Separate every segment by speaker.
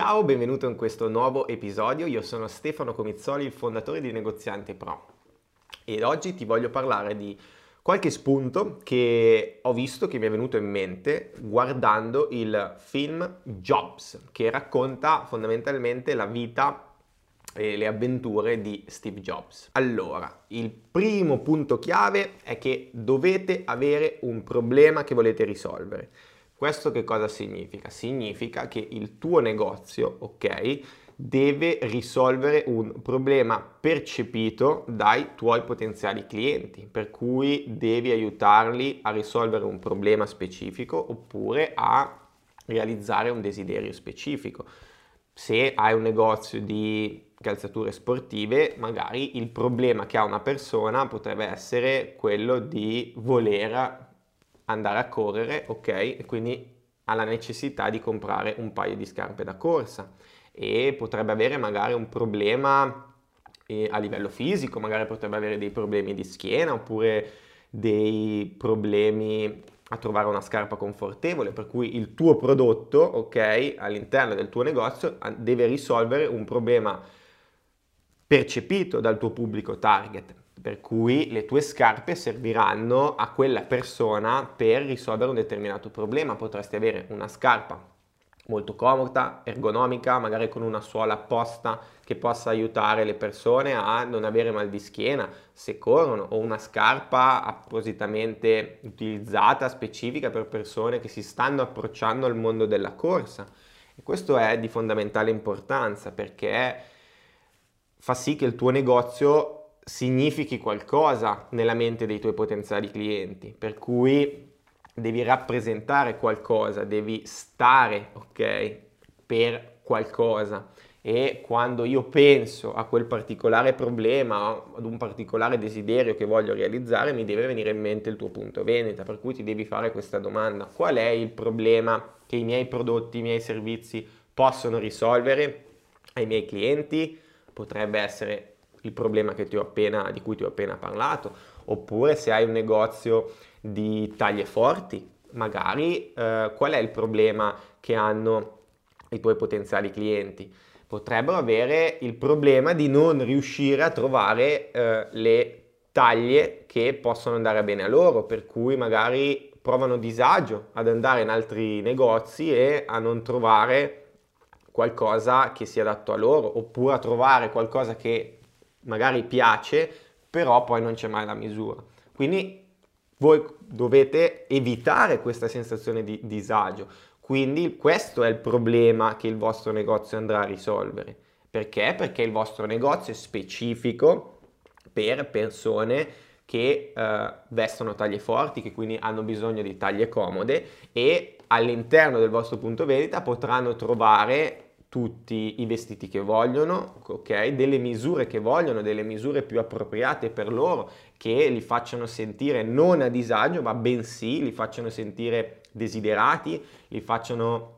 Speaker 1: Ciao, benvenuto in questo nuovo episodio. Io sono Stefano Comizzoli, il fondatore di Negoziante Pro e oggi ti voglio parlare di qualche spunto che ho visto che mi è venuto in mente guardando il film Jobs, che racconta fondamentalmente la vita e le avventure di Steve Jobs. Allora, il primo punto chiave è che dovete avere un problema che volete risolvere. Questo che cosa significa? Significa che il tuo negozio, ok, deve risolvere un problema percepito dai tuoi potenziali clienti, per cui devi aiutarli a risolvere un problema specifico oppure a realizzare un desiderio specifico. Se hai un negozio di calzature sportive, magari il problema che ha una persona potrebbe essere quello di voler andare a correre, ok? E quindi ha la necessità di comprare un paio di scarpe da corsa e potrebbe avere magari un problema eh, a livello fisico, magari potrebbe avere dei problemi di schiena oppure dei problemi a trovare una scarpa confortevole, per cui il tuo prodotto, ok, all'interno del tuo negozio deve risolvere un problema percepito dal tuo pubblico target per cui le tue scarpe serviranno a quella persona per risolvere un determinato problema. Potresti avere una scarpa molto comoda, ergonomica, magari con una suola apposta che possa aiutare le persone a non avere mal di schiena se corrono, o una scarpa appositamente utilizzata, specifica per persone che si stanno approcciando al mondo della corsa. E questo è di fondamentale importanza perché fa sì che il tuo negozio significhi qualcosa nella mente dei tuoi potenziali clienti, per cui devi rappresentare qualcosa, devi stare, ok, per qualcosa. E quando io penso a quel particolare problema, ad un particolare desiderio che voglio realizzare, mi deve venire in mente il tuo punto vendita, per cui ti devi fare questa domanda. Qual è il problema che i miei prodotti, i miei servizi possono risolvere ai miei clienti? Potrebbe essere il problema appena, di cui ti ho appena parlato, oppure se hai un negozio di taglie forti, magari eh, qual è il problema che hanno i tuoi potenziali clienti? Potrebbero avere il problema di non riuscire a trovare eh, le taglie che possono andare bene a loro, per cui magari provano disagio ad andare in altri negozi e a non trovare qualcosa che sia adatto a loro, oppure a trovare qualcosa che magari piace, però poi non c'è mai la misura. Quindi voi dovete evitare questa sensazione di disagio. Quindi questo è il problema che il vostro negozio andrà a risolvere. Perché? Perché il vostro negozio è specifico per persone che eh, vestono taglie forti, che quindi hanno bisogno di taglie comode e all'interno del vostro punto vendita potranno trovare tutti i vestiti che vogliono, ok? Delle misure che vogliono, delle misure più appropriate per loro, che li facciano sentire non a disagio, ma bensì li facciano sentire desiderati, li facciano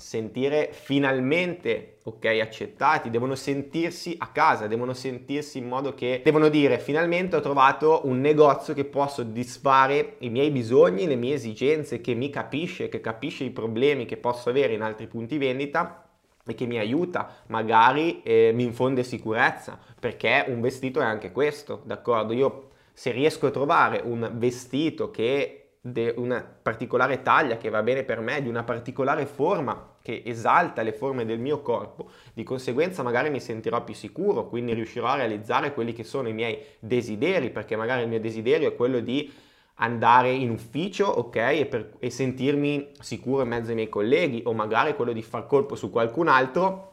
Speaker 1: sentire finalmente ok accettati devono sentirsi a casa devono sentirsi in modo che devono dire finalmente ho trovato un negozio che può soddisfare i miei bisogni le mie esigenze che mi capisce che capisce i problemi che posso avere in altri punti vendita e che mi aiuta, magari eh, mi infonde sicurezza, perché un vestito è anche questo, d'accordo? Io se riesco a trovare un vestito che di una particolare taglia che va bene per me, di una particolare forma che esalta le forme del mio corpo, di conseguenza magari mi sentirò più sicuro, quindi riuscirò a realizzare quelli che sono i miei desideri, perché magari il mio desiderio è quello di andare in ufficio, ok, e, per, e, sentirmi sicuro in mezzo ai miei colleghi o magari quello di far colpo su qualcun altro,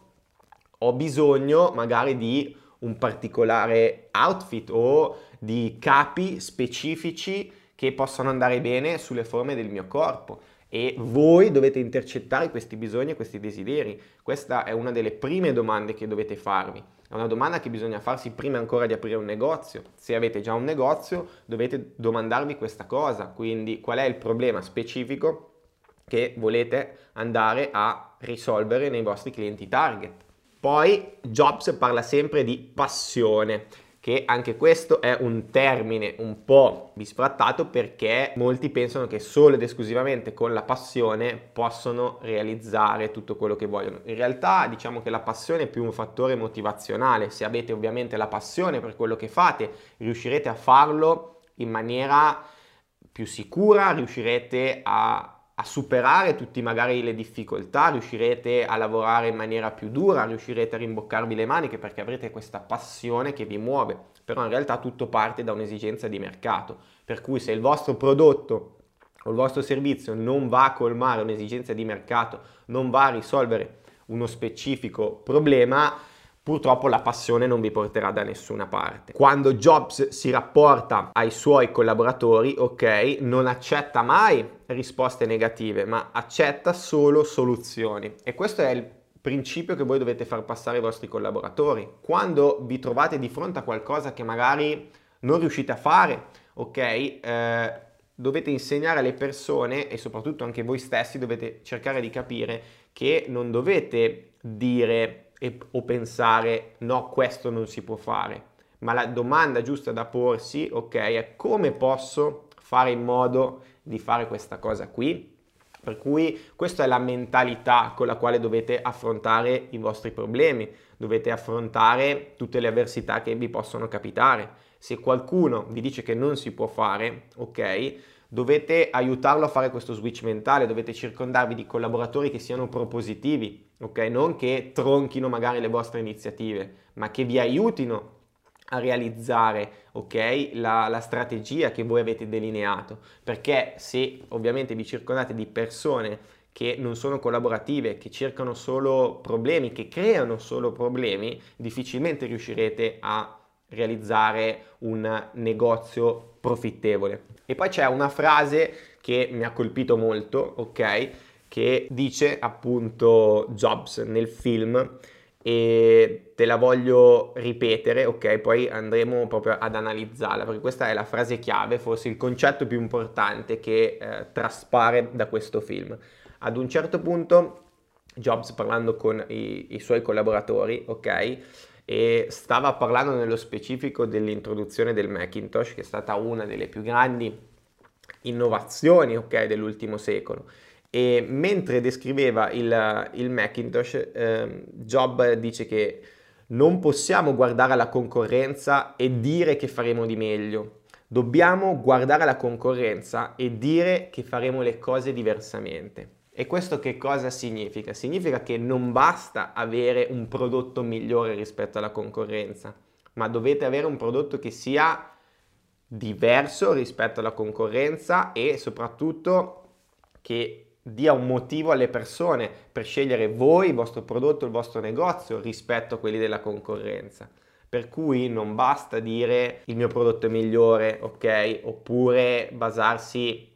Speaker 1: ho bisogno magari di un particolare outfit o di capi specifici che possono andare bene sulle forme del mio corpo e voi dovete intercettare questi bisogni e questi desideri. Questa è una delle prime domande che dovete farvi. È una domanda che bisogna farsi prima ancora di aprire un negozio. Se avete già un negozio dovete domandarvi questa cosa, quindi qual è il problema specifico che volete andare a risolvere nei vostri clienti target. Poi Jobs parla sempre di passione che anche questo è un termine un po' bisfrattato perché molti pensano che solo ed esclusivamente con la passione possono realizzare tutto quello che vogliono. In realtà diciamo che la passione è più un fattore motivazionale, se avete ovviamente la passione per quello che fate, riuscirete a farlo in maniera più sicura, riuscirete a a superare tutte magari le difficoltà, riuscirete a lavorare in maniera più dura, riuscirete a rimboccarvi le maniche perché avrete questa passione che vi muove, però in realtà tutto parte da un'esigenza di mercato, per cui se il vostro prodotto o il vostro servizio non va a colmare un'esigenza di mercato, non va a risolvere uno specifico problema, purtroppo la passione non vi porterà da nessuna parte. Quando Jobs si rapporta ai suoi collaboratori, ok, non accetta mai risposte negative, ma accetta solo soluzioni. E questo è il principio che voi dovete far passare ai vostri collaboratori. Quando vi trovate di fronte a qualcosa che magari non riuscite a fare, ok, eh, dovete insegnare alle persone e soprattutto anche voi stessi dovete cercare di capire che non dovete dire e, o pensare no, questo non si può fare, ma la domanda giusta da porsi, ok, è come posso fare in modo di fare questa cosa qui? Per cui questa è la mentalità con la quale dovete affrontare i vostri problemi, dovete affrontare tutte le avversità che vi possono capitare. Se qualcuno vi dice che non si può fare, ok, dovete aiutarlo a fare questo switch mentale, dovete circondarvi di collaboratori che siano propositivi, ok? Non che tronchino magari le vostre iniziative, ma che vi aiutino a realizzare ok la, la, strategia che voi avete delineato. Perché se ovviamente vi circondate di persone che non sono collaborative che cercano solo problemi che creano solo problemi difficilmente riuscirete a realizzare un negozio profittevole. E poi c'è una frase che mi ha colpito molto ok che dice appunto Jobs nel film e te la voglio ripetere, ok? Poi andremo proprio ad analizzarla perché questa è la frase chiave, forse il concetto più importante che eh, traspare da questo film. Ad un certo punto Jobs parlando con i, i suoi collaboratori, ok? E stava parlando nello specifico dell'introduzione del Macintosh, che è stata una delle più grandi innovazioni, ok, dell'ultimo secolo e mentre descriveva il, il Macintosh, eh, Job dice che non possiamo guardare alla concorrenza e dire che faremo di meglio. Dobbiamo guardare alla concorrenza e dire che faremo le cose diversamente. E questo che cosa significa? Significa che non basta avere un prodotto migliore rispetto alla concorrenza, ma dovete avere un prodotto che sia diverso rispetto alla concorrenza e soprattutto che dia un motivo alle persone per scegliere voi, il vostro prodotto, il vostro negozio rispetto a quelli della concorrenza. Per cui non basta dire il mio prodotto è migliore, ok? Oppure basarsi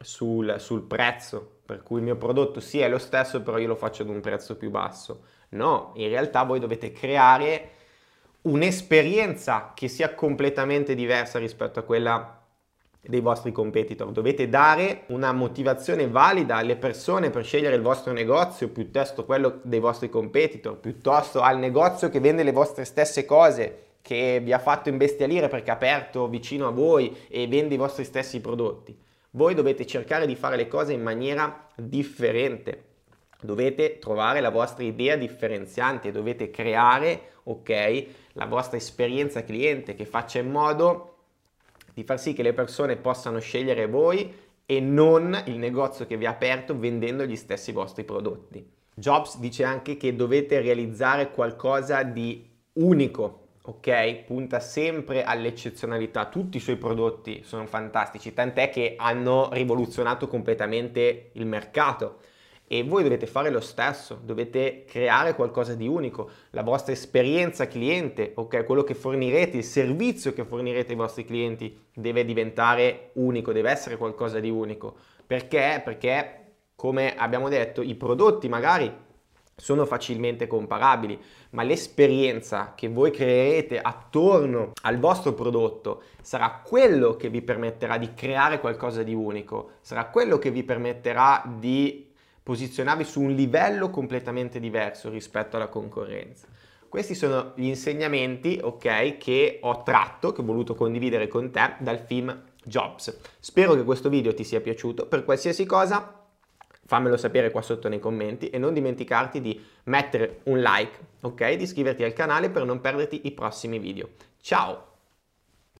Speaker 1: sul, sul prezzo, per cui il mio prodotto sì è lo stesso, però io lo faccio ad un prezzo più basso. No, in realtà voi dovete creare un'esperienza che sia completamente diversa rispetto a quella dei vostri competitor. Dovete dare una motivazione valida alle persone per scegliere il vostro negozio piuttosto quello dei vostri competitor, piuttosto al negozio che vende le vostre stesse cose, che vi ha fatto imbestialire perché è aperto vicino a voi e vende i vostri stessi prodotti. Voi dovete cercare di fare le cose in maniera differente. Dovete trovare la vostra idea differenziante, dovete creare, ok, la vostra esperienza cliente che faccia in modo di far sì che le persone possano scegliere voi e non il negozio che vi ha aperto vendendo gli stessi vostri prodotti. Jobs dice anche che dovete realizzare qualcosa di unico, ok? Punta sempre all'eccezionalità. Tutti i suoi prodotti sono fantastici, tant'è che hanno rivoluzionato completamente il mercato e voi dovete fare lo stesso, dovete creare qualcosa di unico, la vostra esperienza cliente, ok, quello che fornirete, il servizio che fornirete ai vostri clienti deve diventare unico, deve essere qualcosa di unico. Perché? Perché come abbiamo detto, i prodotti magari sono facilmente comparabili, ma l'esperienza che voi creerete attorno al vostro prodotto sarà quello che vi permetterà di creare qualcosa di unico, sarà quello che vi permetterà di posizionarvi su un livello completamente diverso rispetto alla concorrenza. Questi sono gli insegnamenti, ok, che ho tratto, che ho voluto condividere con te dal film Jobs. Spero che questo video ti sia piaciuto. Per qualsiasi cosa fammelo sapere qua sotto nei commenti e non dimenticarti di mettere un like, ok? Di iscriverti al canale per non perderti i prossimi video. Ciao!